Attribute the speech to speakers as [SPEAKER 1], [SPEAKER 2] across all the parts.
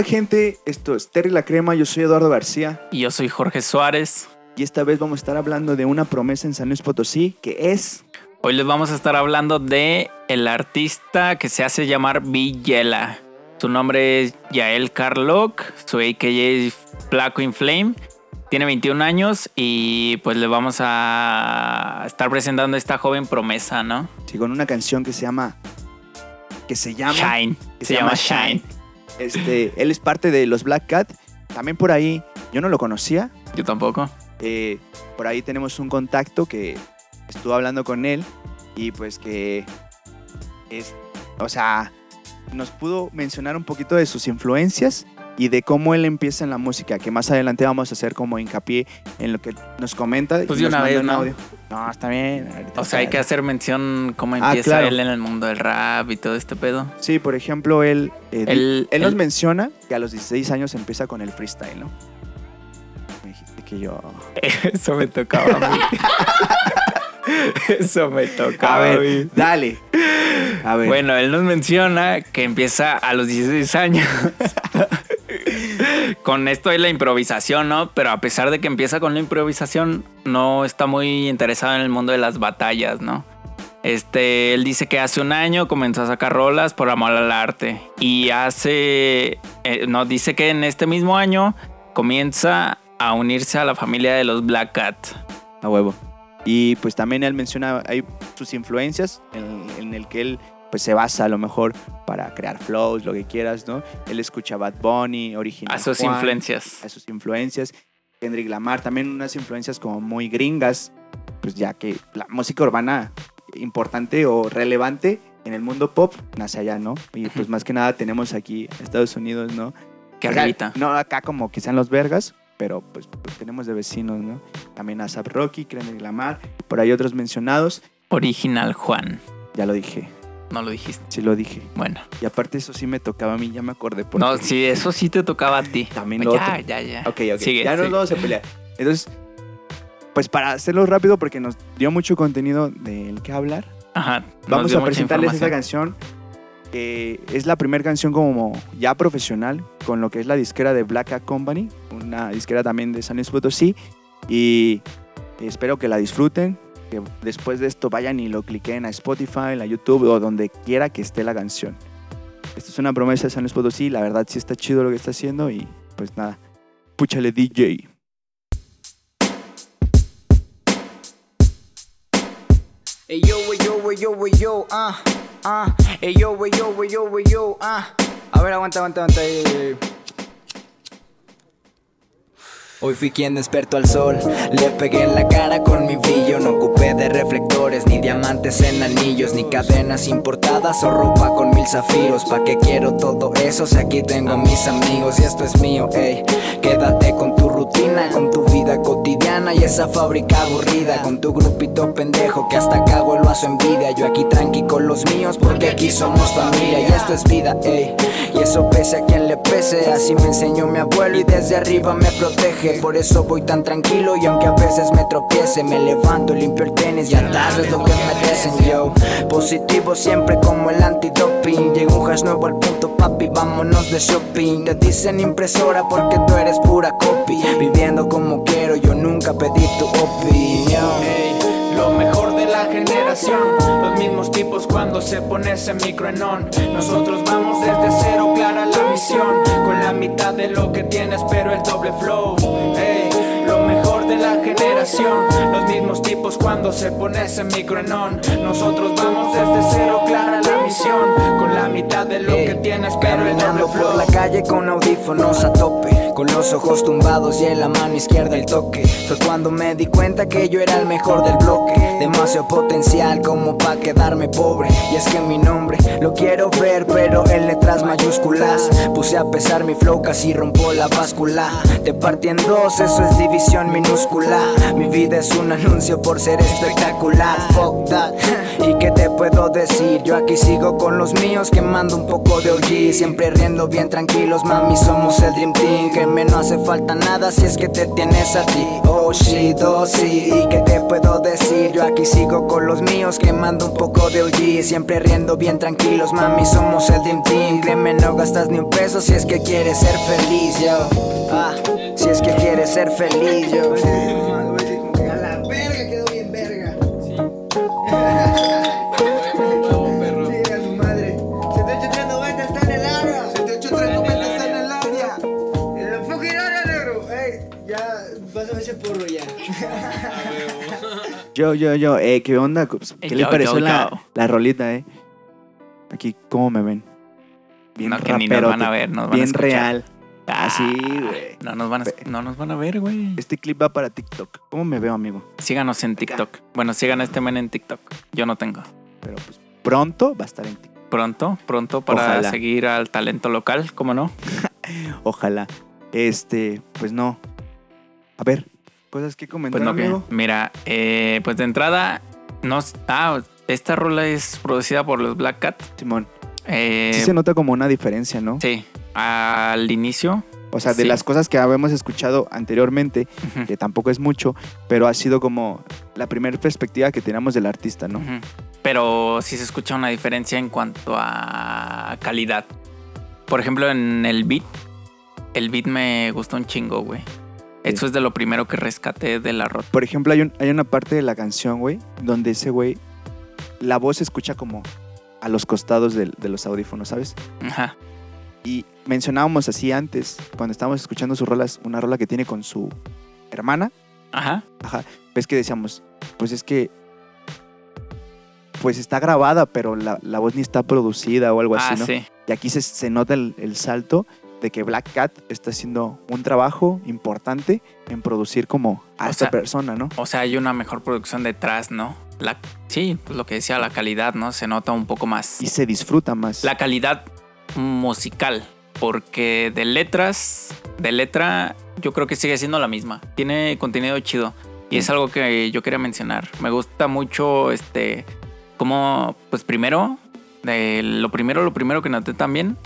[SPEAKER 1] onda, gente? Esto es Terry la Crema, yo soy Eduardo García
[SPEAKER 2] Y yo soy Jorge Suárez.
[SPEAKER 1] y esta vez vamos a estar hablando de una promesa en San Luis Potosí que es...
[SPEAKER 2] Hoy les vamos a estar hablando de el artista que se hace llamar Villela. Su nombre es Yael Carlock, su AKA es Flaco Inflame. Tiene 21 años y pues le vamos a estar presentando esta joven promesa, ¿no?
[SPEAKER 1] Sí, con una canción que se llama... Que se llama...
[SPEAKER 2] Shine.
[SPEAKER 1] que
[SPEAKER 2] Se, llama Shine.
[SPEAKER 1] Este, él es parte de los Black Cat. También por ahí, yo no lo conocía.
[SPEAKER 2] Yo tampoco.
[SPEAKER 1] eh, por ahí tenemos un contacto que estuvo hablando con él y pues que es, o sea, nos pudo mencionar un poquito de sus influencias y de cómo él empieza en la música, que más adelante vamos a hacer como hincapié en lo que nos comenta. y
[SPEAKER 2] Pues de
[SPEAKER 1] nos
[SPEAKER 2] una vez,
[SPEAKER 1] un
[SPEAKER 2] ¿no?
[SPEAKER 1] audio. No, está bien.
[SPEAKER 2] O sea, hay que hacer mención cómo
[SPEAKER 1] Ah,
[SPEAKER 2] empieza
[SPEAKER 1] claro.
[SPEAKER 2] él en el mundo del rap y todo este pedo.
[SPEAKER 1] Sí, por ejemplo, él, eh,
[SPEAKER 2] Él-
[SPEAKER 1] nos menciona que a los 16 años empieza con el freestyle, ¿no? Me dijiste que yo...
[SPEAKER 2] Eso me tocaba a mí. Eso me tocaba
[SPEAKER 1] A ver, dale. A ver.
[SPEAKER 2] Bueno, él nos menciona que empieza a los 16 años. con esto de la improvisación, ¿no? Pero a pesar de que empieza con la improvisación, no está muy interesado en el mundo de las batallas, ¿no? Este, él dice que hace un año comenzó a sacar rolas por amor al arte. Y hace, eh, no, dice que en este mismo año comienza a unirse a la familia de los Black Cat.
[SPEAKER 1] A huevo. Y pues también él menciona hay sus influencias en, en el que él pues se basa a lo mejor para crear flows, lo que quieras, ¿no? Él escucha Bad Bunny, original.
[SPEAKER 2] A sus
[SPEAKER 1] Juan,
[SPEAKER 2] influencias.
[SPEAKER 1] A sus influencias. Kendrick Lamar, también unas influencias como muy gringas, pues ya que la música urbana importante o relevante en el mundo pop nace allá, ¿no? Y pues más que nada tenemos aquí Estados Unidos, ¿no?
[SPEAKER 2] Que arribita.
[SPEAKER 1] No acá como que sean los vergas, pero pues, pues, tenemos de vecinos, ¿no? También ASAP Rocky, Kendrick Lamar, por ahí otros mencionados.
[SPEAKER 2] Original Juan.
[SPEAKER 1] Ya lo dije,
[SPEAKER 2] No lo dijiste.
[SPEAKER 1] sí lo dije.
[SPEAKER 2] Bueno.
[SPEAKER 1] Y aparte eso sí me tocaba a mí, ya me acordé. Porque
[SPEAKER 2] No, sí, eso sí te tocaba a ti.
[SPEAKER 1] También lo
[SPEAKER 2] ya,
[SPEAKER 1] otro.
[SPEAKER 2] ya, ya.
[SPEAKER 1] Ok, ok.
[SPEAKER 2] Sigue,
[SPEAKER 1] ya nos vamos a pelear. Entonces, pues para hacerlo rápido, porque nos dio mucho contenido del que hablar,
[SPEAKER 2] Ajá.
[SPEAKER 1] vamos a presentarles esta canción. Que es la primera canción como ya profesional con lo que es la disquera de Black Cat Company, una disquera también de San Luis Potosí. Y espero que la disfruten, que después de esto vayan y lo cliquen a Spotify, a YouTube o donde quiera que esté la canción. Esto es una promesa de San Luis Potosí, la verdad sí está chido lo que está haciendo y pues nada, púchale DJ.
[SPEAKER 3] A ver, aguanta, aguanta, aguanta. ey, ey, ey. Hoy fui quien despertó al sol, le pegué en la cara con mi brillo, no ocupé de reflectores, ni diamantes en anillos, ni cadenas importadas o ropa con mil zafiros, ¿pa' qué quiero todo eso si aquí tengo a mis amigos y esto es mío, ey, quédate con tu rutina, con tu vida cotidiana y esa fábrica aburrida, con tu grupito pendejo que hasta cago el vaso envidia, yo aquí tranqui con los míos porque aquí somos familia y esto es vida, ey, y eso pese a quien le pese, así me enseñó mi abuelo y desde arriba me protege, por eso voy tan tranquilo y aunque a veces me tropiece, me levanto, limpio el tenis y a darles lo que merecen, yo, positivo siempre como el antidoping, llega un hash nuevo al punto papi, vámonos de shopping, te dicen impresora porque tú eres pura copy, viviendo como quiero, yo nunca pedí tu opinión.
[SPEAKER 4] Lo mejor de la generación, los mismos tipos cuando se pone ese micro en on. Nosotros vamos desde cero, clara la con la mitad de lo que tienes, pero el doble flow. Ey, lo mejor de la generación, los mismos tipos cuando se pone ese micro en on. Nosotros vamos desde cero, clara la con la mitad de lo que tienes, pero el doble flow.
[SPEAKER 3] por la calle con audífonos a tope Con los ojos tumbados y en la mano izquierda el toque. Fue cuando me di cuenta que yo era el mejor del bloque. Demasiado potencial como pa' quedarme pobre. Y es que mi nombre lo quiero ver pero en letras mayúsculas. Puse a pesar mi flow casi rompo la báscula. Te partí en dos, eso es división minúscula. Mi vida es un anuncio por ser espectacular. Fuck that. ¿Y qué te puedo decir? Yo aquí sigo sigo con los míos quemando un poco de OG Siempre riendo bien tranquilos, mami, somos el Dream Team Que me no hace falta nada si es que te tienes a ti. Oh shit, oh sí, ¿y qué te puedo decir? Yo aquí sigo con los míos quemando un poco de OG Siempre riendo bien tranquilos, mami, somos el Dream Team. Créeme, no gastas ni un peso si es que quieres ser feliz, yo. Ah, Si es que quieres ser feliz, yo
[SPEAKER 1] Yo, yo, yo, eh, ¿qué onda? Pues, ¿Qué
[SPEAKER 2] Eh,
[SPEAKER 1] le
[SPEAKER 2] yo,
[SPEAKER 1] pareció
[SPEAKER 2] yo,
[SPEAKER 1] la,
[SPEAKER 2] yo.
[SPEAKER 1] la rolita, eh? Aquí, ¿cómo me ven?
[SPEAKER 2] No, que ni nos van a ver, nos van a
[SPEAKER 1] Bien real.
[SPEAKER 2] Ah,
[SPEAKER 1] Así, güey.
[SPEAKER 2] No nos van a, no nos van a ver, güey.
[SPEAKER 1] Este clip va para TikTok. ¿Cómo me veo, amigo?
[SPEAKER 2] Síganos en TikTok. Bueno, sigan a este men en TikTok. Yo no tengo.
[SPEAKER 1] Pero pues pronto va a estar en TikTok.
[SPEAKER 2] Pronto, pronto para
[SPEAKER 1] Ojalá.
[SPEAKER 2] seguir al talento local, ¿cómo no?
[SPEAKER 1] Ojalá. Este, pues no. A ver, cosas que comentar,
[SPEAKER 2] Pues no, que.
[SPEAKER 1] amigo.
[SPEAKER 2] Mira, eh, pues de entrada, no, ah, esta rola es producida por los Black Cat.
[SPEAKER 1] Simón.
[SPEAKER 2] Eh,
[SPEAKER 1] Sí se nota como una diferencia, ¿no?
[SPEAKER 2] sí, al inicio.
[SPEAKER 1] O sea, de
[SPEAKER 2] sí.
[SPEAKER 1] las cosas que habíamos escuchado anteriormente, que tampoco es mucho, pero ha sido como la primera perspectiva que teníamos del artista, ¿no?
[SPEAKER 2] Pero sí se escucha una diferencia en cuanto a calidad. Por ejemplo, en el beat, el beat me gustó un chingo, güey. Eso es de lo primero que rescaté de la rota.
[SPEAKER 1] Por ejemplo, hay, un- hay una parte de la canción, güey, donde ese güey, la voz se escucha como a los costados del- de, los audífonos, ¿sabes?
[SPEAKER 2] Ajá.
[SPEAKER 1] Y mencionábamos así antes, cuando estábamos escuchando sus rolas, una rola que tiene con su hermana,
[SPEAKER 2] Ajá.
[SPEAKER 1] Ajá. Ves que decíamos, pues es que. Pues está grabada, pero la, la voz ni está producida o algo
[SPEAKER 2] Ah,
[SPEAKER 1] así, ¿no?
[SPEAKER 2] sí.
[SPEAKER 1] Y aquí se, se nota el, el salto de que Black Cat está haciendo un trabajo importante en producir como a
[SPEAKER 2] O
[SPEAKER 1] esta
[SPEAKER 2] sea,
[SPEAKER 1] persona, ¿no?
[SPEAKER 2] O sea, hay una mejor producción detrás, ¿no? La, sí, pues lo que decía, la calidad, ¿no? Se nota un poco más.
[SPEAKER 1] Y se disfruta más.
[SPEAKER 2] La calidad musical. Porque de letras, de letra, yo creo que sigue siendo la misma. Tiene contenido chido. Y es algo que yo quería mencionar. Me gusta mucho, este, como, pues primero, eh, lo primero, lo primero que noté también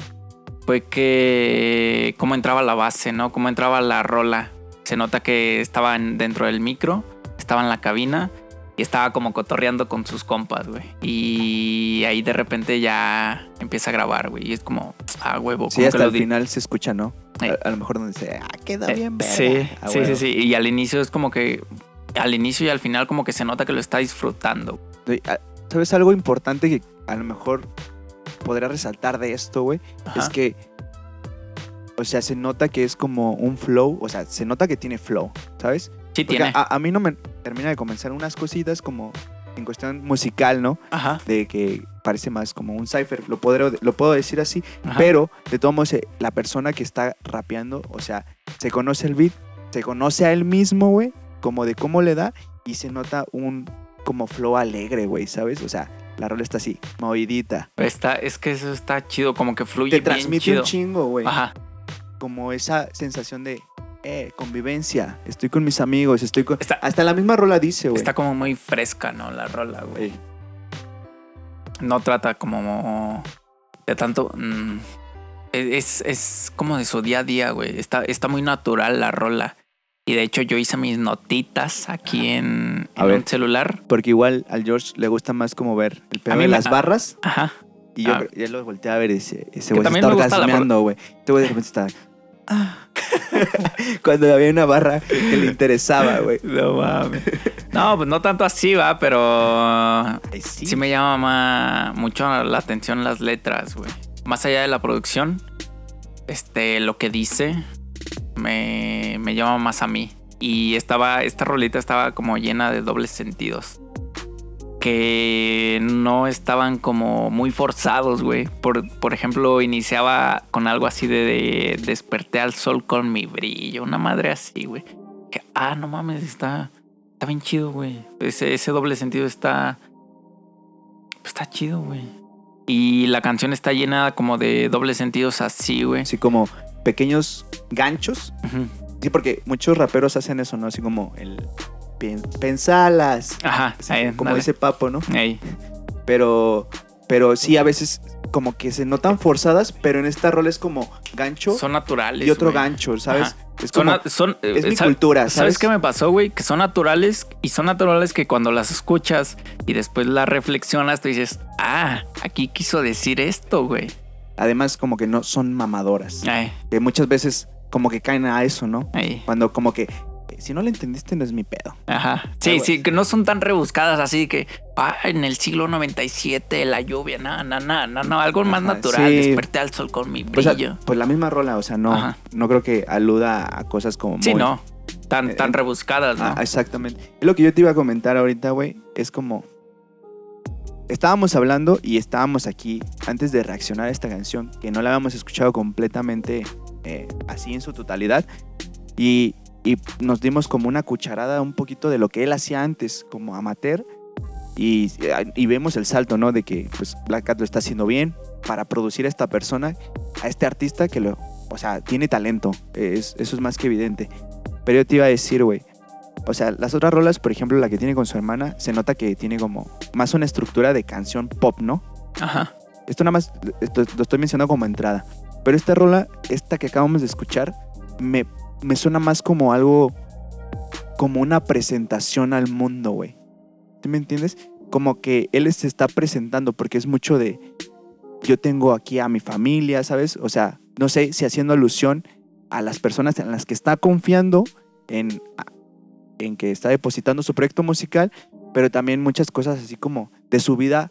[SPEAKER 2] fue que cómo entraba la base, ¿no? Cómo entraba la rola. Se nota que estaba en- dentro del micro, estaba en la cabina y estaba como cotorreando con sus compas, güey. Y ahí de repente ya empieza a grabar, güey. Y es como, ah, huevo.
[SPEAKER 1] sí, hasta el final se escucha, ¿no? A, a lo mejor donde dice, ah, queda
[SPEAKER 2] Eh,
[SPEAKER 1] bien, verga.
[SPEAKER 2] Sí,
[SPEAKER 1] Ah,
[SPEAKER 2] sí, sí, sí. Y al inicio es como que, al inicio y al final como que se nota que lo está disfrutando.
[SPEAKER 1] Ah, ¿Sabes algo importante que a lo mejor podría resaltar de esto, güey? Es que, o sea, se nota que es como un flow, o sea, se nota que tiene flow, ¿sabes?
[SPEAKER 2] sí
[SPEAKER 1] Porque
[SPEAKER 2] tiene.
[SPEAKER 1] a, a mí no me termina de convencer unas cositas como en cuestión musical, ¿no?
[SPEAKER 2] Ajá.
[SPEAKER 1] De que parece más como un cipher, lo, podré- lo puedo decir así,
[SPEAKER 2] ajá.
[SPEAKER 1] pero de todos modos, eh, la persona que está rapeando, o sea, se conoce el beat, se conoce a él mismo, güey, como de cómo le da y se nota un como flow alegre, güey, ¿sabes? O sea, la rola está así, movidita.
[SPEAKER 2] Está, es que eso está chido, como que fluye
[SPEAKER 1] Te
[SPEAKER 2] bien
[SPEAKER 1] transmite
[SPEAKER 2] chido.
[SPEAKER 1] un chingo, güey.
[SPEAKER 2] Ajá.
[SPEAKER 1] Como esa sensación de, eh, convivencia, estoy con mis amigos, estoy con...
[SPEAKER 2] Está-
[SPEAKER 1] Hasta la misma rola dice, güey.
[SPEAKER 2] Está como muy fresca, ¿no? La rola, güey. No trata como de tanto. mm, es, es como de su día a día, güey. Está, está muy natural la rola. Y de hecho, yo hice mis notitas aquí en, en
[SPEAKER 1] ver.
[SPEAKER 2] un celular.
[SPEAKER 1] Porque igual al George le gusta más como ver el pedo de las barras.
[SPEAKER 2] Ajá.
[SPEAKER 1] Y yo
[SPEAKER 2] Ah.
[SPEAKER 1] ya lo volteé a ver y ese, güey se está orgasmeando, güey. Este güey de repente está... "Ah". Cuando había una barra que le interesaba, güey.
[SPEAKER 2] No mames. No, pues no tanto así, va, pero.
[SPEAKER 1] Ay, sí.
[SPEAKER 2] Sí me llama ma- mucho la atención las letras, güey. Más allá de la producción, este, lo que dice me, me llama más a mí. Y estaba, esta rolita estaba como llena de dobles sentidos. Que no estaban como muy forzados, güey. Por, por ejemplo, iniciaba con algo así de, de desperté al sol con mi brillo. Una madre así, güey. Que, ah, no mames, está, está bien chido, güey. Ese, ese doble sentido está, Está chido, güey. Y la canción está llena como de dobles sentidos así, güey.
[SPEAKER 1] Así como pequeños ganchos. Sí, porque muchos raperos hacen eso, ¿no? Así como el... pen- pensalas.
[SPEAKER 2] Ajá,
[SPEAKER 1] Así
[SPEAKER 2] ahí,
[SPEAKER 1] como
[SPEAKER 2] dale.
[SPEAKER 1] dice Papo, ¿no? Pero pero sí a veces como que se notan forzadas, pero en esta rol es como gancho
[SPEAKER 2] Son naturales.
[SPEAKER 1] y otro gancho, ¿sabes?
[SPEAKER 2] Ajá.
[SPEAKER 1] Es
[SPEAKER 2] Son,
[SPEAKER 1] como,
[SPEAKER 2] son, eh,
[SPEAKER 1] es mi
[SPEAKER 2] ¿sabes-
[SPEAKER 1] cultura,
[SPEAKER 2] ¿Sabes
[SPEAKER 1] ¿sabes?
[SPEAKER 2] qué me pasó, güey? Que son naturales y son naturales que cuando las escuchas y después las reflexionas, tú dices, ah, aquí quiso decir esto, güey.
[SPEAKER 1] Además como que no son mamadoras.
[SPEAKER 2] Ay,
[SPEAKER 1] Que muchas veces como que caen a eso, ¿no?
[SPEAKER 2] ay.
[SPEAKER 1] Cuando como que eh, si no lo entendiste no es mi pedo.
[SPEAKER 2] Ajá. Sí, sí, que no son tan rebuscadas así que, ah, en el siglo 97 la lluvia, no, no, no, no, algo más
[SPEAKER 1] Ajá,
[SPEAKER 2] natural,
[SPEAKER 1] sí.
[SPEAKER 2] desperté al sol con mi
[SPEAKER 1] O sea,
[SPEAKER 2] brillo.
[SPEAKER 1] pues la misma rola, o sea, no,
[SPEAKER 2] Ajá.
[SPEAKER 1] no creo que aluda a cosas como
[SPEAKER 2] sí,
[SPEAKER 1] muy-
[SPEAKER 2] no, tan,
[SPEAKER 1] eh,
[SPEAKER 2] tan
[SPEAKER 1] eh,
[SPEAKER 2] rebuscadas, ¿no?
[SPEAKER 1] Ah, exactamente. Es lo que yo te iba a comentar ahorita, güey. Es como. Estábamos hablando y estábamos aquí antes de reaccionar a esta canción, que no la habíamos escuchado completamente eh, así en su totalidad. Y, y nos dimos como una cucharada un poquito de lo que él hacía antes, como amateur. Y, y vemos el salto, ¿no? De que pues, Black Cat lo está haciendo bien para producir a esta persona, a este artista que lo. O sea, tiene talento. Es, eso es más que evidente. Pero yo te iba a decir, güey. O sea, las otras rolas, por ejemplo, la que tiene con su hermana, se nota que tiene como más una estructura de canción pop, ¿no?
[SPEAKER 2] Ajá.
[SPEAKER 1] Esto nada más esto- lo estoy mencionando como entrada. Pero esta rola, esta que acabamos de escuchar, me, me suena más como algo, como una presentación al mundo, güey. ¿Tú me entiendes? Como que él se está presentando porque es mucho de, yo tengo aquí a mi familia, ¿sabes? O sea, no sé si haciendo alusión a las personas en las que está confiando en, en que está depositando su proyecto musical, pero también muchas cosas así como de su vida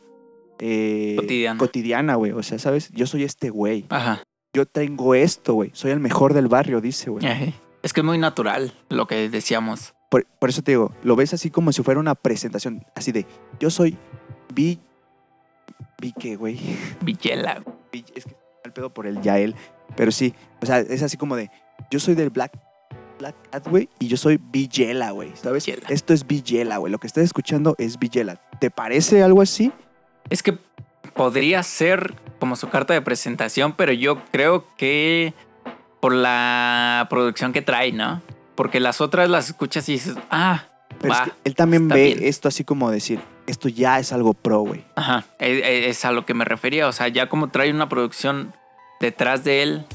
[SPEAKER 1] eh,
[SPEAKER 2] Cotidiana.
[SPEAKER 1] güey. O sea, ¿sabes? Yo soy este güey.
[SPEAKER 2] Ajá.
[SPEAKER 1] Yo tengo esto, güey. Soy el mejor del barrio, dice, güey.
[SPEAKER 2] Es que es muy natural lo que decíamos.
[SPEAKER 1] Por, por eso te digo, lo ves así como si fuera una presentación, así de, yo soy Vi... Vi qué, güey.
[SPEAKER 2] Villela.
[SPEAKER 1] Vi- Es que al pedo por el Yael. Pero sí, o sea, es así como de, yo soy del Black... Black Cat, güey, y yo soy Villela, güey, ¿sabes?
[SPEAKER 2] Villela.
[SPEAKER 1] Esto es Villela, güey. Lo que estás escuchando es Villela. ¿Te parece algo así?
[SPEAKER 2] Es que podría ser como su carta de presentación, pero yo creo que por la producción que trae, ¿no? Porque las otras las escuchas y dices, ah,
[SPEAKER 1] Pero
[SPEAKER 2] va,
[SPEAKER 1] es que él también ve
[SPEAKER 2] bien.
[SPEAKER 1] esto así como decir, esto ya es algo pro, güey.
[SPEAKER 2] Ajá, es, es a lo que me refería. O sea, ya como trae una producción detrás de él,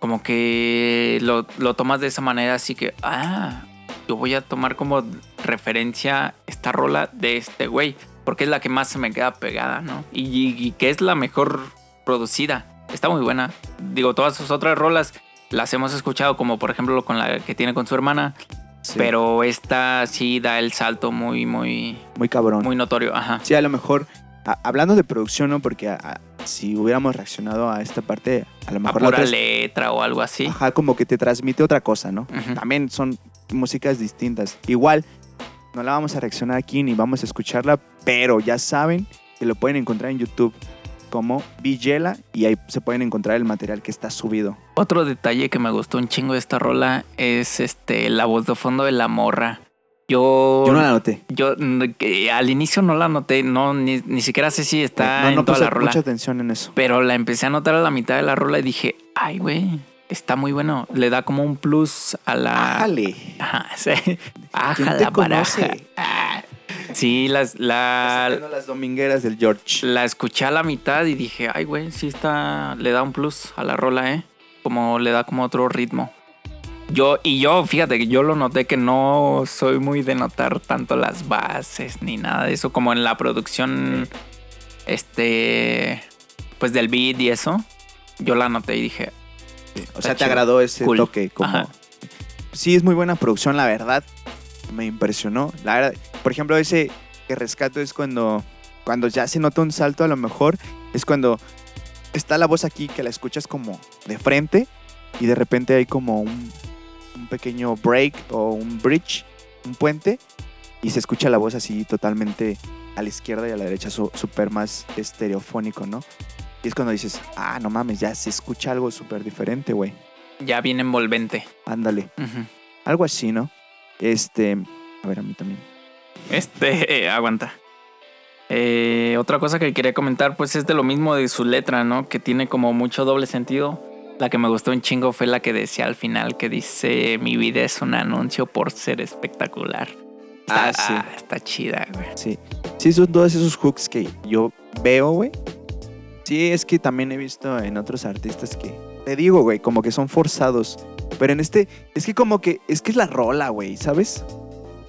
[SPEAKER 2] como que lo, lo tomas de esa manera, así que, ah, yo voy a tomar como referencia esta rola de este güey, porque es la que más se me queda pegada, ¿no? Y, y que es la mejor producida. Está muy buena. Digo, todas sus otras rolas las hemos escuchado, como por ejemplo con la que tiene con su hermana,
[SPEAKER 1] Sí,
[SPEAKER 2] pero esta sí da el salto muy, muy,
[SPEAKER 1] Muy cabrón.
[SPEAKER 2] muy notorio. Ajá.
[SPEAKER 1] Sí, a lo mejor, a- hablando de producción, ¿no? Porque a- a- si hubiéramos reaccionado a esta parte, a lo
[SPEAKER 2] a
[SPEAKER 1] mejor la
[SPEAKER 2] pura
[SPEAKER 1] es-
[SPEAKER 2] letra o algo así.
[SPEAKER 1] Ajá, como que te transmite otra cosa, ¿no? También son músicas distintas. Igual, no la vamos a reaccionar aquí ni vamos a escucharla, pero ya saben que lo pueden encontrar en YouTube como Villela y ahí se pueden encontrar el material que está subido.
[SPEAKER 2] Otro detalle que me gustó un chingo de esta rola es este la voz de fondo de la morra. Yo,
[SPEAKER 1] Yo no la noté.
[SPEAKER 2] yo, mm, que al inicio no la noté, no, ni, ni siquiera sé si está
[SPEAKER 1] no, no
[SPEAKER 2] en toda
[SPEAKER 1] puse
[SPEAKER 2] la rola.
[SPEAKER 1] mucha atención en eso.
[SPEAKER 2] Pero la empecé a notar a la mitad de la rola y dije, ay, güey, está muy bueno. Le da como un plus a la.
[SPEAKER 1] Ájale.
[SPEAKER 2] Ajá, sí. Aja
[SPEAKER 1] ¿Quién te
[SPEAKER 2] la baraja. Ah. Sí, las, la,
[SPEAKER 1] las domingueras del George.
[SPEAKER 2] la escuché a la mitad y dije, ay, güey, sí está, le da un plus a la rola, ¿eh? Como le da como otro ritmo. Yo, y yo, fíjate que yo lo noté que no soy muy de notar tanto las bases ni nada de eso, como en la producción, este, pues del beat y eso. Yo la noté y dije,
[SPEAKER 1] O sea, te agradó ese
[SPEAKER 2] Cool.
[SPEAKER 1] toque. Como...
[SPEAKER 2] Ajá.
[SPEAKER 1] Sí, es muy buena producción, la verdad. Me impresionó. La verdad, por ejemplo, ese que rescato es cuando, cuando ya se nota un salto, a lo mejor es cuando está la voz aquí que la escuchas como de frente y de repente hay como un, un pequeño break o un bridge, un puente, y se escucha la voz así totalmente a la izquierda y a la derecha, súper más estereofónico, ¿no? Y es cuando dices, ah, no mames, ya se escucha algo súper diferente, güey.
[SPEAKER 2] ya bien envolvente.
[SPEAKER 1] Ándale. Algo así, ¿no? Este. A ver, a mí también.
[SPEAKER 2] Este, eh, aguanta. Eh, otra cosa que quería comentar, pues es de lo mismo de su letra, ¿no? Que tiene como mucho doble sentido. La que me gustó un chingo fue la que decía al final, que dice, mi vida es un anuncio por ser espectacular. Está,
[SPEAKER 1] Ah, sí.
[SPEAKER 2] está chida, güey.
[SPEAKER 1] Sí. Sí, son todos esos hooks que yo veo, güey. Sí, es que también he visto en otros artistas que, te digo, güey, como que son forzados. Pero en este, es que como que, es que es la rola, güey, ¿sabes?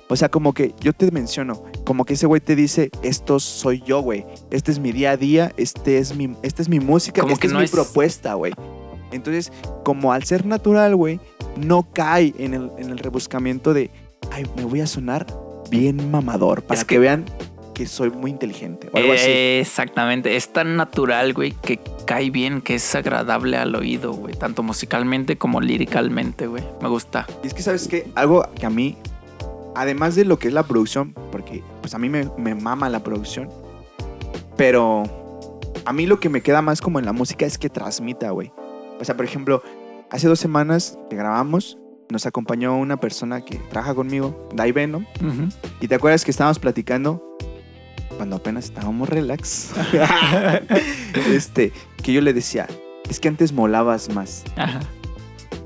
[SPEAKER 1] O sea, como que yo te menciono, como que ese güey te dice, esto soy yo, güey. Este es mi día a día, este es mi, esta es mi música,
[SPEAKER 2] Como
[SPEAKER 1] esta
[SPEAKER 2] que
[SPEAKER 1] es
[SPEAKER 2] no
[SPEAKER 1] mi
[SPEAKER 2] es-
[SPEAKER 1] propuesta, güey. Entonces, como al ser natural, güey, no cae en el, en el rebuscamiento de, ay, me voy a sonar bien mamador, para
[SPEAKER 2] Es
[SPEAKER 1] que,
[SPEAKER 2] que-
[SPEAKER 1] vean que soy muy inteligente o algo así.
[SPEAKER 2] Exactamente. Es tan natural, güey, que cae bien, que es agradable al oído, güey. Tanto musicalmente como líricamente, güey. Me gusta.
[SPEAKER 1] Y es que, ¿sabes qué? Algo que a mí, además de lo que es la producción, porque pues a mí me, me mama la producción, pero a mí lo que me queda más como en la música es que transmita, güey. O sea, por ejemplo, hace dos semanas que grabamos, nos acompañó una persona que trabaja conmigo, Dai Venom, y te acuerdas que estábamos platicando cuando apenas estábamos relax. este, que yo le decía, es que antes molabas más.
[SPEAKER 2] Ajá.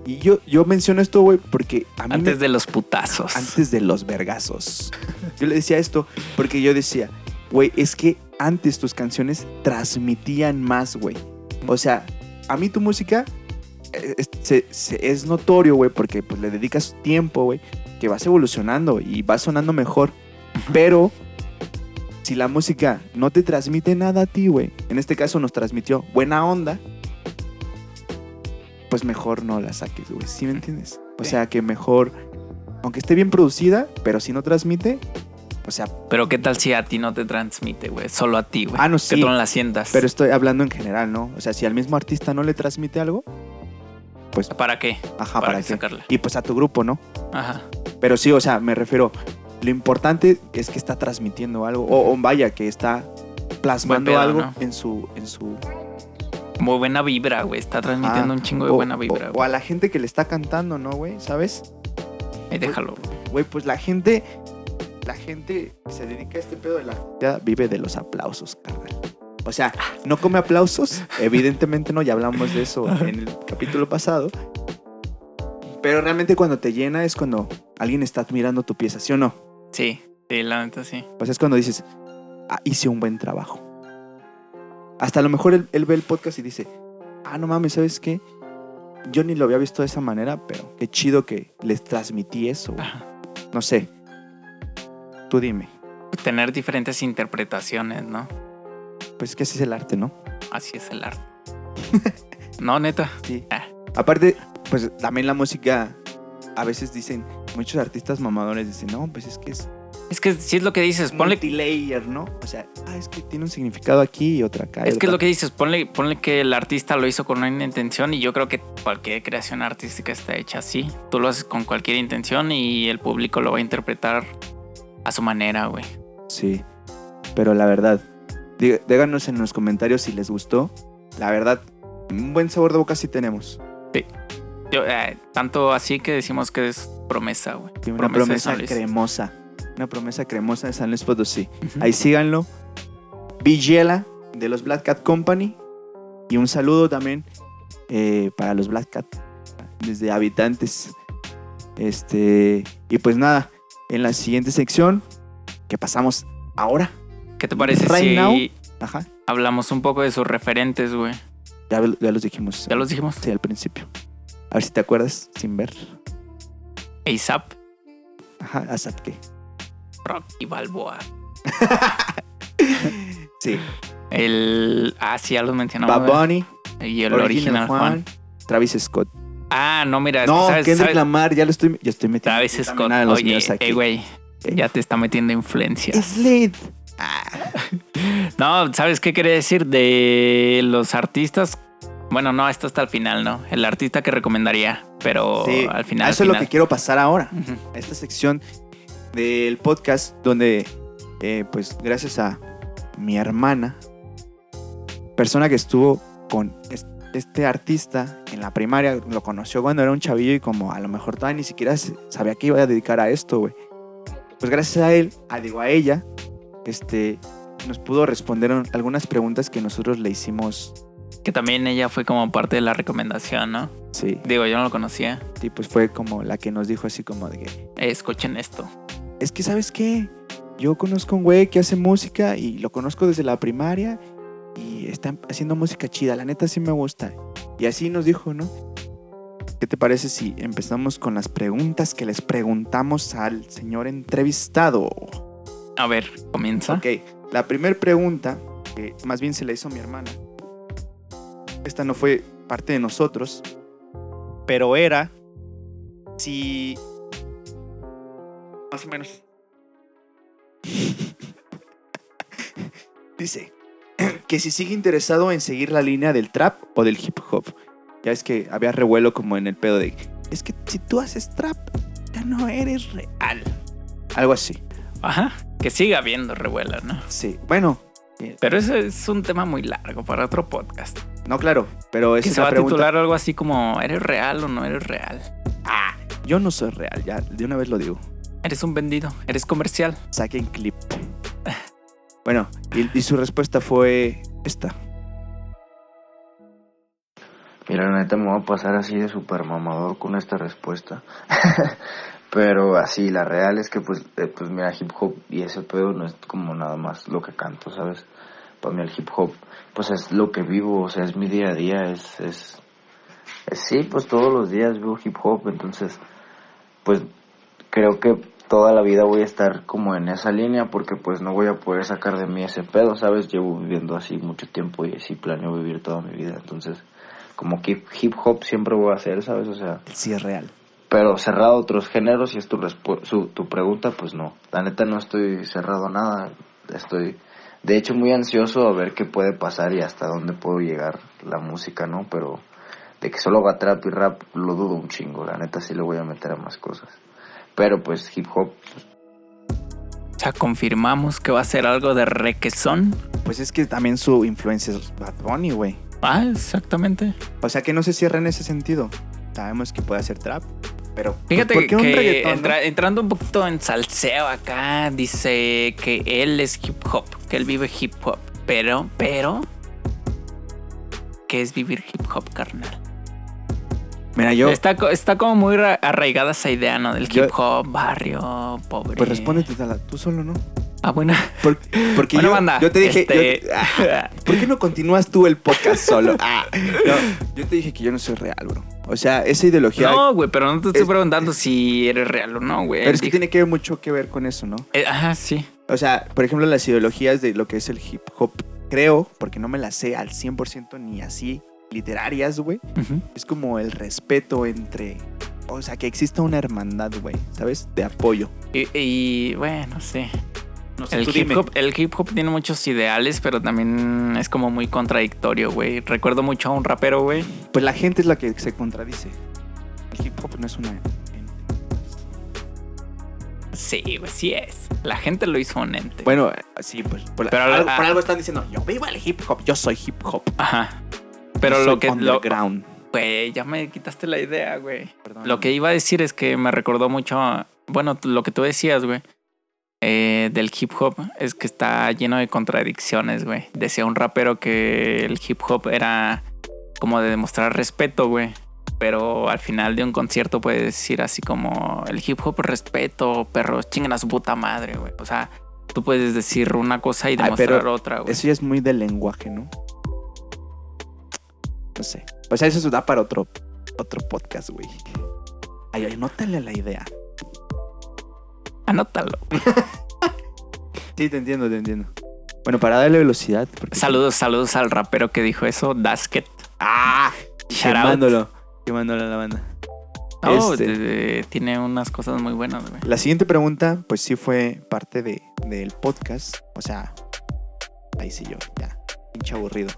[SPEAKER 1] Y yo, yo menciono esto, güey, porque a mí me-
[SPEAKER 2] Antes de los putazos.
[SPEAKER 1] antes de los vergazos. Yo le decía esto porque yo decía, güey, es que antes tus canciones transmitían más, güey. O sea, a mí tu música eh, es, notorio, güey, porque pues le dedicas tiempo, güey, que vas evolucionando y vas sonando mejor. Pero si la música no te transmite nada a ti, güey, en este caso nos transmitió buena onda, pues mejor no la saques, güey. ¿Sí me entiendes? O sea, que mejor, aunque esté bien producida, pero si no transmite, o sea,
[SPEAKER 2] Pero qué tal si a ti no te transmite, güey. Solo a ti, güey.
[SPEAKER 1] Ah, no,
[SPEAKER 2] Que
[SPEAKER 1] sí.
[SPEAKER 2] tú no la sientas.
[SPEAKER 1] pero estoy hablando en general, ¿no? O sea, si al mismo artista no le transmite algo, pues,
[SPEAKER 2] ¿Para qué?
[SPEAKER 1] ajá,
[SPEAKER 2] para
[SPEAKER 1] ¿para,
[SPEAKER 2] qué sacarla.
[SPEAKER 1] Y pues a tu grupo, ¿no?
[SPEAKER 2] Ajá.
[SPEAKER 1] Pero sí, o sea, me refiero, lo importante es que está transmitiendo algo, o, o vaya, que está plasmando
[SPEAKER 2] pedo,
[SPEAKER 1] algo
[SPEAKER 2] ¿no?
[SPEAKER 1] en su, en su,
[SPEAKER 2] Muy buena vibra, güey. Está transmitiendo
[SPEAKER 1] Ah,
[SPEAKER 2] un chingo de
[SPEAKER 1] o-
[SPEAKER 2] buena
[SPEAKER 1] o-
[SPEAKER 2] vibra,
[SPEAKER 1] O,
[SPEAKER 2] güey.
[SPEAKER 1] a la gente que le está cantando, ¿no, güey? ¿Sabes?
[SPEAKER 2] Ahí déjalo.
[SPEAKER 1] Güey, pues la gente, la gente que se dedica a este pedo de la ya vive de los aplausos, carnal. O sea, no come aplausos, evidentemente no, ya hablamos de eso en el capítulo pasado. Pero realmente cuando te llena es cuando alguien está admirando tu pieza, ¿sí o no?
[SPEAKER 2] Sí, sí, la neta sí.
[SPEAKER 1] O sea, es cuando dices, ah, hice un buen trabajo. Hasta a lo mejor él, él ve el podcast y dice, ah, no mames, ¿sabes qué? Yo ni lo había visto de esa manera, pero qué chido que les transmití eso. güey".
[SPEAKER 2] Ajá.
[SPEAKER 1] No sé. Tú dime.
[SPEAKER 2] Tener diferentes interpretaciones, ¿no?
[SPEAKER 1] Pues es que así es el arte, ¿no?
[SPEAKER 2] Así es el arte. no, neta.
[SPEAKER 1] Sí.
[SPEAKER 2] Ah.
[SPEAKER 1] Aparte, pues también la música, a veces dicen, muchos artistas mamadores dicen, no, pues es que es
[SPEAKER 2] Es que sí es lo que dices. Ponle
[SPEAKER 1] multilayer, ¿no? O sea, ah, es que tiene un significado aquí y otra acá. y
[SPEAKER 2] Es que es lo que dices, ponle, ponle que el artista lo hizo con una intención y yo creo que cualquier creación artística está hecha así. Tú lo haces con cualquier intención y el público lo va a interpretar a su manera, güey.
[SPEAKER 1] Sí, pero la verdad, dí- díganos en los comentarios si les gustó. La verdad, un buen sabor de boca sí tenemos.
[SPEAKER 2] Yo, eh, tanto así que decimos que es promesa, güey.
[SPEAKER 1] Sí, una
[SPEAKER 2] Promesa
[SPEAKER 1] cremosa. Una promesa cremosa de San Luis Potosí. Ahí síganlo. Villela de los Black Cat Company. Y un saludo también eh, para los Black Cat. Desde habitantes. Este. Y pues nada. En la siguiente sección. Que pasamos ahora.
[SPEAKER 2] ¿Qué te parece
[SPEAKER 1] Right
[SPEAKER 2] si
[SPEAKER 1] now. Ajá.
[SPEAKER 2] hablamos un poco de sus referentes, güey?
[SPEAKER 1] Ya, ya los dijimos.
[SPEAKER 2] Ya los dijimos.
[SPEAKER 1] Sí, al principio. A ver si te acuerdas sin ver.
[SPEAKER 2] ASAP,
[SPEAKER 1] Ajá, ASAP qué.
[SPEAKER 2] Rocky Balboa.
[SPEAKER 1] Sí.
[SPEAKER 2] El. Ah, sí, ya los mencionamos.
[SPEAKER 1] Bad. Bunny,
[SPEAKER 2] Y el
[SPEAKER 1] Original,
[SPEAKER 2] original
[SPEAKER 1] Juan,
[SPEAKER 2] Juan.
[SPEAKER 1] Travis Scott.
[SPEAKER 2] Ah, no, mira,
[SPEAKER 1] No,
[SPEAKER 2] sabes,
[SPEAKER 1] Kendrick
[SPEAKER 2] sabes-
[SPEAKER 1] Lamar, ya lo estoy, ya estoy metiendo.
[SPEAKER 2] Travis
[SPEAKER 1] también
[SPEAKER 2] Scott.
[SPEAKER 1] a los
[SPEAKER 2] Oye,
[SPEAKER 1] aquí.
[SPEAKER 2] eh, güey, ya te está metiendo influencias.
[SPEAKER 1] Slade.
[SPEAKER 2] No, ¿sabes qué quería decir? De los artistas. Bueno, no, esto hasta el final, ¿no? El artista que recomendaría, pero
[SPEAKER 1] Sí,
[SPEAKER 2] al final.
[SPEAKER 1] a
[SPEAKER 2] al
[SPEAKER 1] eso es lo que quiero pasar ahora. A esta sección del podcast donde, eh, pues, gracias a mi hermana, persona que estuvo con este artista en la primaria, lo conoció cuando era un chavillo y como a lo mejor todavía ni siquiera sabía que iba a dedicar a esto, güey. Pues gracias a él, a, digo, a ella, este, nos pudo responder un- algunas preguntas que nosotros le hicimos.
[SPEAKER 2] Que también ella fue como parte de la recomendación, ¿no?
[SPEAKER 1] Sí,
[SPEAKER 2] Digo, yo no lo conocía.
[SPEAKER 1] y pues fue como la que nos dijo así como de que,
[SPEAKER 2] Eh, escuchen esto.
[SPEAKER 1] es que, ¿sabes qué? yo conozco a un güey que hace música y lo conozco desde la primaria y está haciendo música chida, la neta sí me gusta. Y así nos dijo, ¿no? ¿Qué te parece si empezamos con las preguntas que les preguntamos al señor entrevistado?
[SPEAKER 2] A ver, comienza.
[SPEAKER 1] Ok, la primera pregunta, que más bien se la hizo mi hermana, esta no fue parte de nosotros, pero era si... Más o menos. Dice que si sigue interesado en seguir la línea del trap o del hip hop. Ya es que había revuelo como en el pedo de... Es que si tú haces trap, ya no eres real. Algo así.
[SPEAKER 2] Ajá, que siga habiendo revuelo, ¿no?
[SPEAKER 1] Sí, bueno. eh,
[SPEAKER 2] Pero eso es un tema muy largo para otro podcast.
[SPEAKER 1] No, claro, pero esa
[SPEAKER 2] Que
[SPEAKER 1] es
[SPEAKER 2] se va a titular algo así como, ¿eres real o no eres real?
[SPEAKER 1] Ah, yo no soy real, ya de una vez lo digo.
[SPEAKER 2] Eres un vendido, eres comercial.
[SPEAKER 1] Saquen clip. Bueno, y, su respuesta fue esta.
[SPEAKER 5] Mira, la neta me voy a pasar así de super mamador con esta respuesta. Pero así, la real es que pues, eh, pues mira, hip hop y ese pedo no es como nada más lo que canto, ¿sabes? Para mí el hip hop, pues es lo que vivo, o sea, es mi día a día, es, es, es sí, pues todos los días vivo hip hop, entonces, pues creo que toda la vida voy a estar como en esa línea porque pues no voy a poder sacar de mí ese pedo, ¿sabes? Llevo viviendo así mucho tiempo y así planeo vivir toda mi vida, entonces como que hip hop siempre voy a hacer, ¿sabes? O sea,
[SPEAKER 1] Sí es real.
[SPEAKER 5] pero cerrado a otros géneros y es tu, su- tu pregunta, pues no. La neta no estoy cerrado a nada, estoy de hecho muy ansioso a ver qué puede pasar y hasta dónde puedo llegar la música, ¿no? Pero de que solo haga trap y rap lo dudo un chingo, la neta sí le voy a meter a más cosas. Pero pues hip hop,
[SPEAKER 2] O sea, confirmamos que va a ser algo de requesón.
[SPEAKER 1] Pues es que también su influencia es Bad Bunny, güey.
[SPEAKER 2] Ah, exactamente.
[SPEAKER 1] O sea que no se cierra en ese sentido. Sabemos que puede hacer trap, pero pues,
[SPEAKER 2] Fíjate
[SPEAKER 1] ¿por qué un
[SPEAKER 2] que
[SPEAKER 1] no?
[SPEAKER 2] entrando un poquito en salseo acá, dice que él es hip hop, que él vive hip hop. Pero, pero, ¿qué es vivir hip hop, carnal?
[SPEAKER 1] Mira, yo
[SPEAKER 2] Está, está como muy ra- arraigada esa idea, ¿no? Del
[SPEAKER 1] Yo-
[SPEAKER 2] hip hop, barrio, pobre.
[SPEAKER 1] pues respóndete tú solo, ¿no?
[SPEAKER 2] Ah, bueno.
[SPEAKER 1] Por- porque
[SPEAKER 2] Bueno,
[SPEAKER 1] yo,
[SPEAKER 2] banda,
[SPEAKER 1] yo te dije,
[SPEAKER 2] este-
[SPEAKER 1] yo- ah, ¿por qué no continúas tú el podcast solo? Ah, no, yo te dije que yo no soy real, bro. O sea, esa ideología,
[SPEAKER 2] No, güey, pero no te estoy
[SPEAKER 1] Es-
[SPEAKER 2] preguntando si eres real o no, güey.
[SPEAKER 1] pero es que tiene que ver mucho que ver con eso, ¿no?
[SPEAKER 2] Eh, ajá, sí.
[SPEAKER 1] O sea, por ejemplo, las ideologías de lo que es el hip hop, creo, porque no me las sé al 100% ni así literarias, güey, es como el respeto entre, o sea, que exista una hermandad, güey, ¿sabes? De apoyo.
[SPEAKER 2] Y, y, bueno, sí.
[SPEAKER 1] No sé,
[SPEAKER 2] El hip,
[SPEAKER 1] dime.
[SPEAKER 2] hop, el hip hop tiene muchos ideales, pero también es como muy contradictorio, güey. Recuerdo mucho a un rapero, güey.
[SPEAKER 1] Pues la gente es la que se contradice. El hip hop no es una...
[SPEAKER 2] Sí, güey, sí es. La gente lo hizo un ente.
[SPEAKER 1] Bueno, sí, pues por,
[SPEAKER 2] Pero
[SPEAKER 1] algo,
[SPEAKER 2] ah-
[SPEAKER 1] por algo están diciendo, yo vivo el hip hop, yo soy hip hop.
[SPEAKER 2] Ajá. Pero lo que... Lo,
[SPEAKER 1] underground.
[SPEAKER 2] güey, ya me quitaste la idea, güey. Lo que iba a decir es que me recordó mucho, a- bueno, lo que tú decías, güey, eh, del hip hop, es que está lleno de contradicciones, güey. Decía un rapero que el hip hop era como de demostrar respeto, güey. Pero al final de un concierto puedes decir así como el hip hop es respeto, perros, chingan a su puta madre, güey. O sea, tú puedes decir una cosa y
[SPEAKER 1] Ay,
[SPEAKER 2] demostrar
[SPEAKER 1] pero
[SPEAKER 2] otra, güey.
[SPEAKER 1] Eso ya es muy del lenguaje, ¿no? No sé. O sea, eso se da para otro, otro podcast, güey. Ay, ay, nótale la idea.
[SPEAKER 2] Anótalo.
[SPEAKER 1] Sí, te entiendo, te entiendo. Bueno, para darle velocidad. porque-
[SPEAKER 2] Saludos, saludos al rapero que dijo eso, Dasket.
[SPEAKER 1] ¡Ah! Quemándolo. Quemándolo a la banda.
[SPEAKER 2] Oh,
[SPEAKER 1] Este-
[SPEAKER 2] de- de- tiene unas cosas muy buenas, güey.
[SPEAKER 1] La siguiente pregunta, pues sí fue parte de, del podcast. O sea, ahí sí yo, ya, pinche aburrido.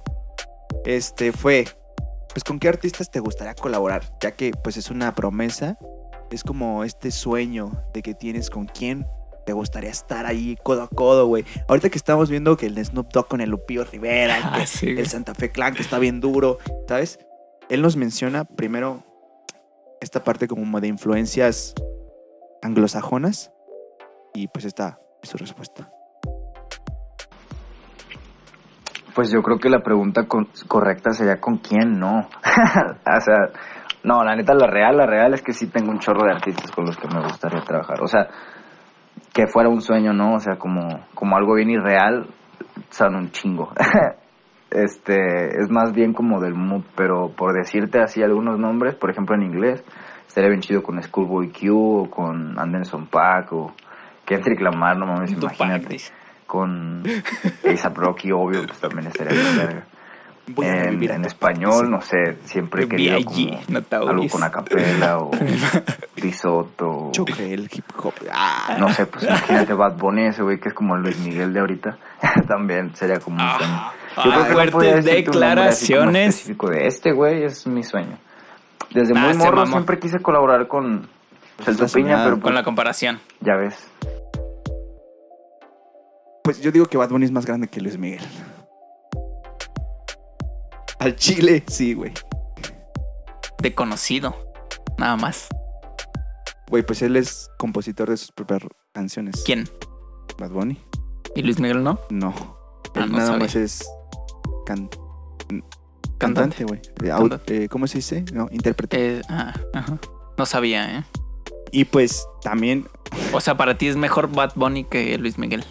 [SPEAKER 1] Este fue, pues con qué artistas te gustaría colaborar, ya que pues es una promesa, es como este sueño de que tienes con quién te gustaría estar ahí codo a codo, güey. Ahorita que estamos viendo que el Snoop Dogg con el Lupillo Rivera,
[SPEAKER 2] Ah,
[SPEAKER 1] que
[SPEAKER 2] sí, güey.
[SPEAKER 1] el Santa Fe Clan que está bien duro, ¿sabes? Él nos menciona primero esta parte como de influencias anglosajonas y pues esta es su respuesta.
[SPEAKER 5] Pues yo creo que la pregunta con- correcta sería con quién no. o sea, no, la neta, la real, la real es que sí tengo un chorro de artistas con los que me gustaría trabajar. O sea, que fuera un sueño, ¿no? O sea, como, como algo bien irreal, son un chingo. este, es más bien como del mood, pero por decirte así algunos nombres, por ejemplo en inglés, estaría bien chido con Schoolboy Q o con Anderson Paak o Kendrick Lamar, no mames, imagínate. Con A$AP Rocky, obvio, pues también estaría bien verga. En,
[SPEAKER 1] a
[SPEAKER 5] en español, no sé, siempre
[SPEAKER 2] Notorious.
[SPEAKER 5] algo con acapela o risotto.
[SPEAKER 1] Choque el hip hop. Ah,
[SPEAKER 5] no sé, pues imagínate Bad Bunny, ese güey que es como Luis Miguel de ahorita. También sería como un sueño.
[SPEAKER 2] Ah,
[SPEAKER 5] Yo creo que no
[SPEAKER 2] fuertes
[SPEAKER 5] como
[SPEAKER 2] declaraciones.
[SPEAKER 5] específico de este güey es mi sueño. Desde
[SPEAKER 2] Ah,
[SPEAKER 5] muy morro siempre quise colaborar con pues, Tupiña,
[SPEAKER 1] soñado.
[SPEAKER 5] pero
[SPEAKER 2] Con
[SPEAKER 5] pues,
[SPEAKER 2] la comparación.
[SPEAKER 5] ya ves.
[SPEAKER 1] Pues yo digo que Bad Bunny es más grande que Luis Miguel. Al Chile, sí, güey.
[SPEAKER 2] De conocido. Nada más.
[SPEAKER 1] Güey, pues él es compositor de sus propias canciones.
[SPEAKER 2] ¿Quién?
[SPEAKER 1] Bad Bunny.
[SPEAKER 2] ¿Y Luis Miguel no?
[SPEAKER 1] No.
[SPEAKER 2] Ah,
[SPEAKER 1] Él
[SPEAKER 2] no
[SPEAKER 1] nada
[SPEAKER 2] sabía.
[SPEAKER 1] más es can-
[SPEAKER 2] Cantante.
[SPEAKER 1] güey. Eh, eh, ¿Cómo se dice? No, intérprete.
[SPEAKER 2] Eh, ah, ajá. No sabía, ¿eh?
[SPEAKER 1] Y pues también,
[SPEAKER 2] O sea, para ti es mejor Bad Bunny que Luis Miguel.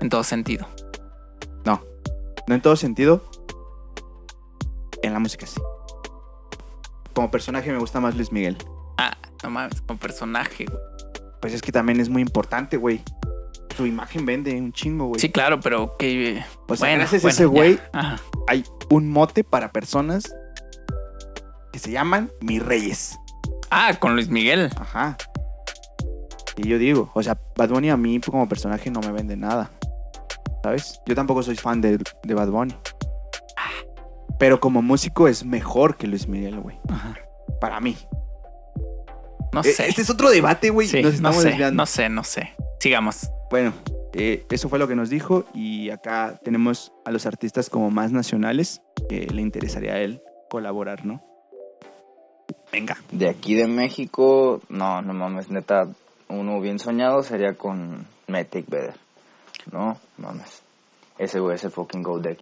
[SPEAKER 2] En todo sentido.
[SPEAKER 1] no en todo sentido, en la música sí. Como personaje me gusta más Luis Miguel.
[SPEAKER 2] Ah, no mames, con personaje, güey.
[SPEAKER 1] Pues es que también es muy importante, güey. Su imagen vende un chingo, güey.
[SPEAKER 2] Sí, claro, pero que.
[SPEAKER 1] Sea,
[SPEAKER 2] bueno,
[SPEAKER 1] gracias a
[SPEAKER 2] bueno,
[SPEAKER 1] ese
[SPEAKER 2] ya.
[SPEAKER 1] güey hay un mote para personas que se llaman mis reyes.
[SPEAKER 2] Ah, con Luis Miguel.
[SPEAKER 1] Ajá. Y yo digo, o sea, Bad Bunny a mí como personaje no me vende nada. ¿Sabes? Yo tampoco soy fan de, de Bad Bunny. Pero como músico es mejor que Luis Miguel, güey.
[SPEAKER 2] Ajá.
[SPEAKER 1] Para mí.
[SPEAKER 2] No
[SPEAKER 1] Eh,
[SPEAKER 2] sé.
[SPEAKER 1] Este es otro debate, güey.
[SPEAKER 2] Sí,
[SPEAKER 1] Nos
[SPEAKER 2] no sé,
[SPEAKER 1] desviando.
[SPEAKER 2] no sé, no sé. Sigamos.
[SPEAKER 1] Bueno, eh, eso fue lo que nos dijo. Y acá tenemos a los artistas como más nacionales que le interesaría a él colaborar, ¿no? Venga.
[SPEAKER 5] De aquí de México, no, no mames, neta, uno bien soñado sería con Metric Better. No, mames. Ese güey, ese fucking go de aquí.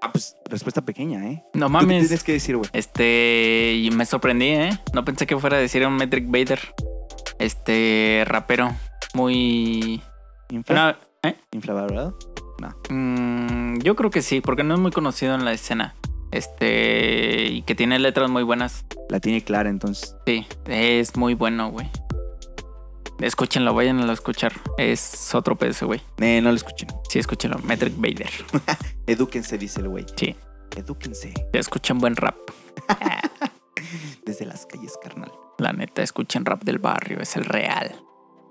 [SPEAKER 1] Ah, pues respuesta pequeña, ¿eh?
[SPEAKER 2] No
[SPEAKER 1] ¿Tú qué
[SPEAKER 2] mames.
[SPEAKER 1] tienes que decir, güey?
[SPEAKER 2] Este, y me sorprendí, ¿eh? No pensé que fuera a decir un Metric Vader. Este, rapero. Muy...
[SPEAKER 1] ¿Infla?
[SPEAKER 2] No, ¿eh?
[SPEAKER 1] ¿Inflavalorado?
[SPEAKER 2] Mm, yo creo que sí, porque no es muy conocido en la escena. Este, y que tiene letras muy buenas.
[SPEAKER 1] La tiene clara, entonces.
[SPEAKER 2] Sí, es muy bueno, güey. Escúchenlo, vayan a escuchar. Es otro peso, güey.
[SPEAKER 1] Eh, no lo escuchen.
[SPEAKER 2] Sí, escúchenlo. Metric Vader.
[SPEAKER 1] Edúquense, dice el güey.
[SPEAKER 2] Sí.
[SPEAKER 1] Edúquense.
[SPEAKER 2] Escuchen buen rap.
[SPEAKER 1] Desde las calles, carnal.
[SPEAKER 2] La neta, escuchen rap del barrio. Es el real.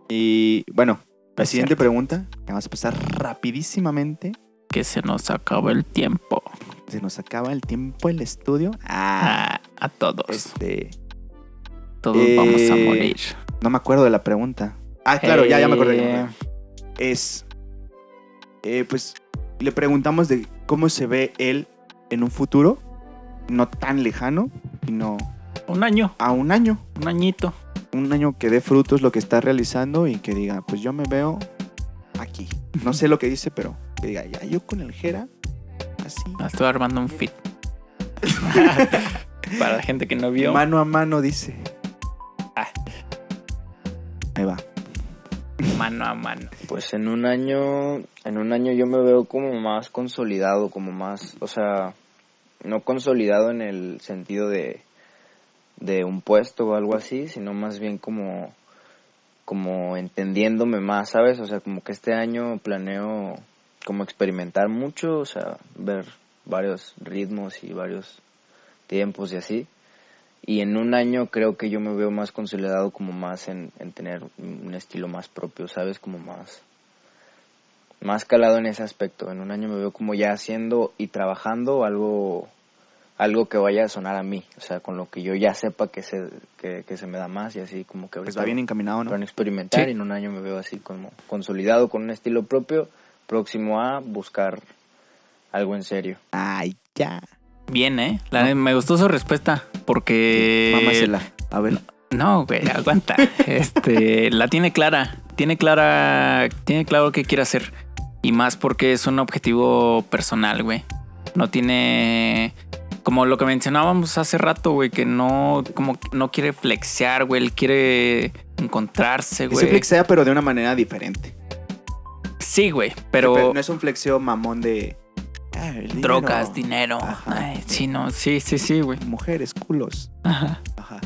[SPEAKER 1] Y bueno, la
[SPEAKER 2] Es
[SPEAKER 1] siguiente
[SPEAKER 2] cierto.
[SPEAKER 1] pregunta, que vamos a pasar rapidísimamente.
[SPEAKER 2] Que se nos acaba el tiempo.
[SPEAKER 1] Se nos acaba el tiempo el estudio. Ah,
[SPEAKER 2] Ah, a todos.
[SPEAKER 1] este.
[SPEAKER 2] Todos
[SPEAKER 1] eh,
[SPEAKER 2] vamos a morir.
[SPEAKER 1] No me acuerdo de la pregunta. Ah, claro, ya, ya me acordé. ya me
[SPEAKER 2] Eh,
[SPEAKER 1] acordé. Es. eh, pues le preguntamos de cómo se ve él en un futuro, no tan lejano, sino
[SPEAKER 2] Un año,
[SPEAKER 1] a un año.
[SPEAKER 2] un añito.
[SPEAKER 1] Un año que dé frutos lo que está realizando y que diga, pues yo me veo aquí. No sé lo que dice, pero que diga, ya yo con el Jera, así.
[SPEAKER 2] Estoy armando un fit. Para la gente que no vio.
[SPEAKER 1] Mano a mano, dice.
[SPEAKER 2] Ah.
[SPEAKER 1] Ahí va.
[SPEAKER 2] Mano a mano.
[SPEAKER 5] Pues en un año, en un año yo me veo como más consolidado, como más, o sea, no consolidado en el sentido de, de un puesto o algo así, sino más bien como, como entendiéndome más, ¿sabes? O sea, como que este año planeo como experimentar mucho, o sea, ver varios ritmos y varios tiempos y así. Y en un año creo que yo me veo más consolidado como más en, en tener un estilo más propio, ¿sabes? Como más, más calado en ese aspecto. En un año me veo como ya haciendo y trabajando algo, algo que vaya a sonar a mí. O sea, con lo que yo ya sepa que se, que, que se me da más y así como que
[SPEAKER 1] Pues va bien encaminado, ¿no?
[SPEAKER 5] van a experimentar
[SPEAKER 2] Sí.
[SPEAKER 5] y en un año me veo así como consolidado con un estilo propio, próximo a buscar algo en serio.
[SPEAKER 1] Ay, ya.
[SPEAKER 2] Bien, ¿eh? La- Me gustó su respuesta. Porque.
[SPEAKER 1] Mámasela. A ver.
[SPEAKER 2] No, güey, aguanta. este, la tiene clara. Tiene clara. Tiene claro qué quiere hacer. Y más porque es un objetivo personal, güey. No tiene. Como lo que mencionábamos hace rato, güey, que no, como no quiere flexear, güey. Él quiere encontrarse, güey.
[SPEAKER 1] se flexea, pero de una manera diferente.
[SPEAKER 2] Sí, güey,
[SPEAKER 1] Pero
[SPEAKER 2] pero
[SPEAKER 1] no es un flexeo mamón de. Ah, el dinero,
[SPEAKER 2] drogas, dinero.
[SPEAKER 1] Ajá.
[SPEAKER 2] Ay, sí, no, sí, sí, sí, güey.
[SPEAKER 1] Mujeres, culos.
[SPEAKER 2] Ajá.
[SPEAKER 1] Ajá.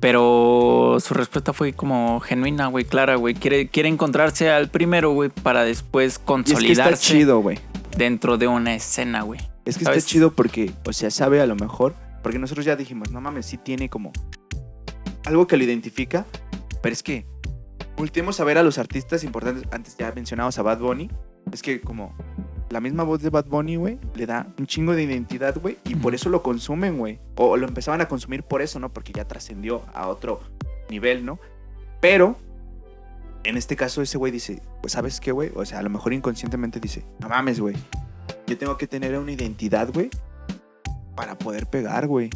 [SPEAKER 2] Pero su respuesta fue como genuina, güey, clara, güey. Quiere, quiere encontrarse al primero, güey, para después
[SPEAKER 1] Y es que
[SPEAKER 2] consolidarse
[SPEAKER 1] está chido, güey.
[SPEAKER 2] dentro de una escena, güey.
[SPEAKER 1] Es que
[SPEAKER 2] ¿Sabes?
[SPEAKER 1] está chido porque, o sea, sabe a lo mejor. Porque nosotros ya dijimos, no mames, sí tiene como algo que lo identifica. Pero es que volteemos a ver a los artistas importantes. Antes ya mencionamos a Bad Bunny. Es que como la misma voz de Bad Bunny, güey, le da un chingo de identidad, güey. Y por eso lo consumen, güey. O lo empezaban a consumir por eso, ¿no? Porque ya trascendió a otro nivel, ¿no? Pero en este caso ese güey dice, pues sabes qué, güey. O sea, a lo mejor inconscientemente dice, no mames, güey. Yo tengo que tener una identidad, güey, para poder pegar, güey.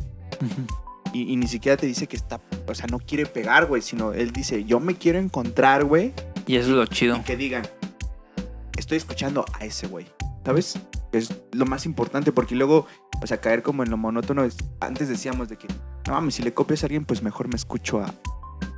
[SPEAKER 1] Y, y ni siquiera te dice que está, o sea, no quiere pegar, güey, sino él dice, yo me quiero encontrar, güey,
[SPEAKER 2] Y eso es lo chido.
[SPEAKER 1] y que digan, estoy escuchando a ese güey, ¿sabes? Que es lo más importante, porque luego, o sea, caer como en lo monótono, es, antes decíamos de que, no mames, si le copias a alguien, pues mejor me escucho a,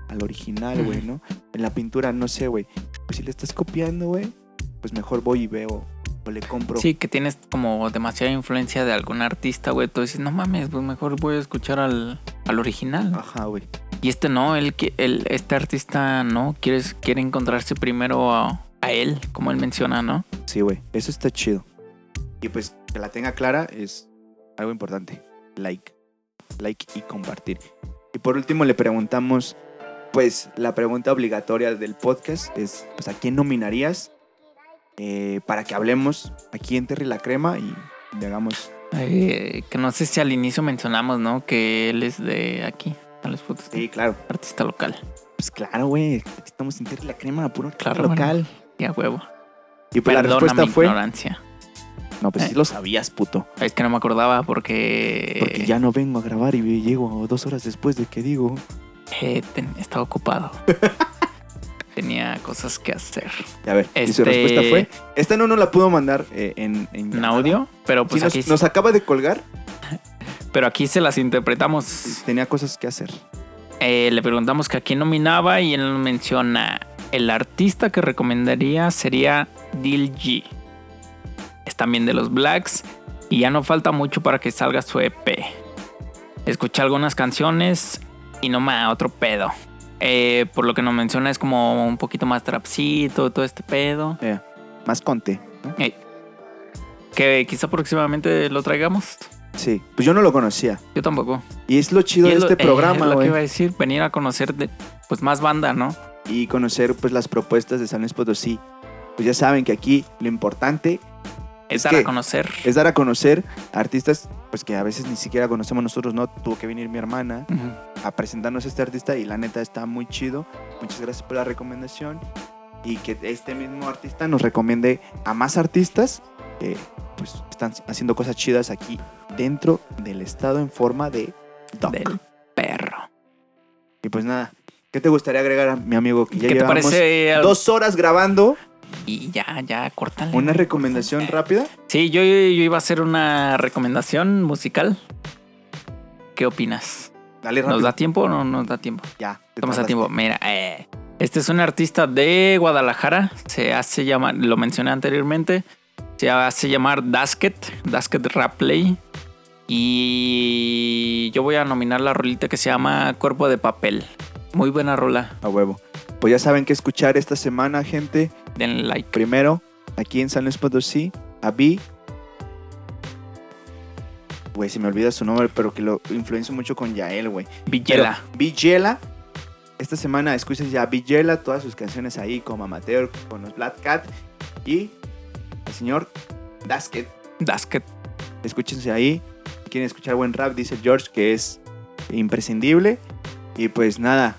[SPEAKER 1] al original, güey. ¿no? En la pintura, no sé, güey, pues si le estás copiando, güey, pues mejor voy y veo, o le compro.
[SPEAKER 2] Sí, que tienes como demasiada influencia de algún artista, güey. Tú dices, no mames, pues mejor voy a escuchar al, al original.
[SPEAKER 1] Ajá, güey.
[SPEAKER 2] Y este no, qui- él, este artista no, quiere, quiere encontrarse primero a, a él, como él menciona, ¿no?
[SPEAKER 1] Sí, güey, eso está chido. Y pues que la tenga clara es algo importante. Like. Like y compartir. Y por último le preguntamos, pues la pregunta obligatoria del podcast es, pues, ¿a quién nominarías eh, para que hablemos aquí en Terry la Crema y le hagamos...
[SPEAKER 2] Eh, que no sé si al inicio mencionamos, ¿no? Que él es de aquí, a los fotos.
[SPEAKER 1] Sí, claro.
[SPEAKER 2] Artista local.
[SPEAKER 1] Pues claro, güey. Estamos en Terry la Crema, puro
[SPEAKER 2] Claro,
[SPEAKER 1] local.
[SPEAKER 2] Y a huevo.
[SPEAKER 1] Y pues la
[SPEAKER 2] Perdona
[SPEAKER 1] respuesta
[SPEAKER 2] mi
[SPEAKER 1] fue...
[SPEAKER 2] ignorancia.
[SPEAKER 1] No, pues sí
[SPEAKER 2] Eh.
[SPEAKER 1] lo sabías, puto.
[SPEAKER 2] Es que no me acordaba porque...
[SPEAKER 1] Porque ya no vengo a grabar y llego dos horas después de que digo...
[SPEAKER 2] eh, ten- estaba ocupado. Tenía cosas que hacer.
[SPEAKER 1] Y a ver, y su
[SPEAKER 2] Este-
[SPEAKER 1] respuesta fue... Esta no nos la pudo mandar eh, en, en,
[SPEAKER 2] audio, pero
[SPEAKER 1] Sí,
[SPEAKER 2] pues
[SPEAKER 1] nos,
[SPEAKER 2] aquí,
[SPEAKER 1] nos acaba de colgar
[SPEAKER 2] pero aquí se las interpretamos.
[SPEAKER 1] tenía cosas que hacer.
[SPEAKER 2] Eh, le preguntamos que a quién nominaba y él menciona el artista que recomendaría sería Dil G. Es también de los Blacks y ya no falta mucho para que salga su EP. Escuché algunas canciones y no me da otro pedo. Eh, por lo que nos menciona es como un poquito más trapcito, todo este pedo.
[SPEAKER 1] Eh, más conte. ¿no?
[SPEAKER 2] Eh, que quizá próximamente lo traigamos.
[SPEAKER 1] Sí, pues yo no lo conocía.
[SPEAKER 2] Yo tampoco.
[SPEAKER 1] Y es lo chido de
[SPEAKER 2] lo-
[SPEAKER 1] este
[SPEAKER 2] eh,
[SPEAKER 1] programa,
[SPEAKER 2] es lo que iba a decir, venir a conocer de, pues más banda, ¿no?
[SPEAKER 1] Y conocer pues las propuestas de San Luis Potosí. Pues ya saben que aquí lo importante
[SPEAKER 2] Es,
[SPEAKER 1] Es
[SPEAKER 2] dar
[SPEAKER 1] que-
[SPEAKER 2] a conocer.
[SPEAKER 1] es dar a conocer a artistas pues que a veces ni siquiera conocemos nosotros, ¿no? Tuvo que venir mi hermana
[SPEAKER 2] Ujú.
[SPEAKER 1] a presentarnos a este artista y la neta está muy chido. Muchas gracias por la recomendación y que este mismo artista nos recomiende a más artistas que pues están haciendo cosas chidas aquí dentro del estado en forma de doc.
[SPEAKER 2] Del perro.
[SPEAKER 1] Y pues nada, ¿qué te gustaría agregar a mi amigo que ya
[SPEAKER 2] ¿Qué te
[SPEAKER 1] llevamos
[SPEAKER 2] parece? al-
[SPEAKER 1] dos horas grabando
[SPEAKER 2] Y ya, ya, córtale.
[SPEAKER 1] una recomendación rápida?
[SPEAKER 2] Sí, yo, yo iba a hacer una recomendación musical. ¿Qué opinas?
[SPEAKER 1] Dale rápido.
[SPEAKER 2] ¿Nos da tiempo o no nos da tiempo?
[SPEAKER 1] Ya.
[SPEAKER 2] Estamos a tiempo. Mira, eh, este es un artista de Guadalajara. Se hace llamar, lo mencioné anteriormente. Se hace llamar Dasket, Dasket Rap Play. Y yo voy a nominar la rolita que se llama Cuerpo de Papel. Muy buena rola.
[SPEAKER 1] A huevo. Pues ya saben qué escuchar esta semana, gente.
[SPEAKER 2] Denle like.
[SPEAKER 1] Primero, aquí en San Luis Potosí, a Vi. Güey, se me olvida su nombre, pero que lo influencio mucho con Yael, güey.
[SPEAKER 2] Villela.
[SPEAKER 1] Villela. Esta semana escuchen ya a Villela, todas sus canciones ahí, como Amateur, con los Black Cat. Y el señor Dasket.
[SPEAKER 2] Dasket.
[SPEAKER 1] Escúchense ahí. Si quieren escuchar buen rap, dice George, que es imprescindible. Y pues nada,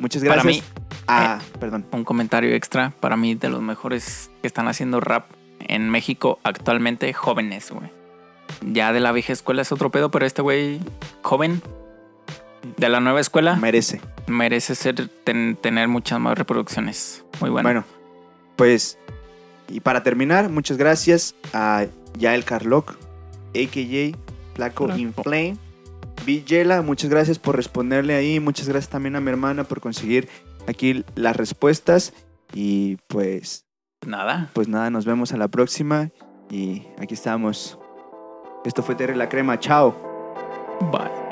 [SPEAKER 1] muchas
[SPEAKER 2] Para
[SPEAKER 1] gracias.
[SPEAKER 2] mí,
[SPEAKER 1] Ah, perdón.
[SPEAKER 2] un comentario extra. Para mí, de los mejores que están haciendo rap en México actualmente, jóvenes, güey. Ya de la vieja escuela es otro pedo, pero este güey, joven, de la nueva escuela,
[SPEAKER 1] Merece.
[SPEAKER 2] merece ser, ten- tener muchas más reproducciones. Muy bueno.
[SPEAKER 1] Bueno, pues, y para terminar, muchas gracias a Yael Carlock, a.k.a. Flaco
[SPEAKER 2] Flaco.
[SPEAKER 1] Inflame. Villela, muchas gracias por responderle ahí. Muchas gracias también a mi hermana por conseguir aquí las respuestas y pues
[SPEAKER 2] Nada.
[SPEAKER 1] pues nada, nos vemos a la próxima y aquí estamos. Esto fue Terry la Crema, chao.
[SPEAKER 2] Bye.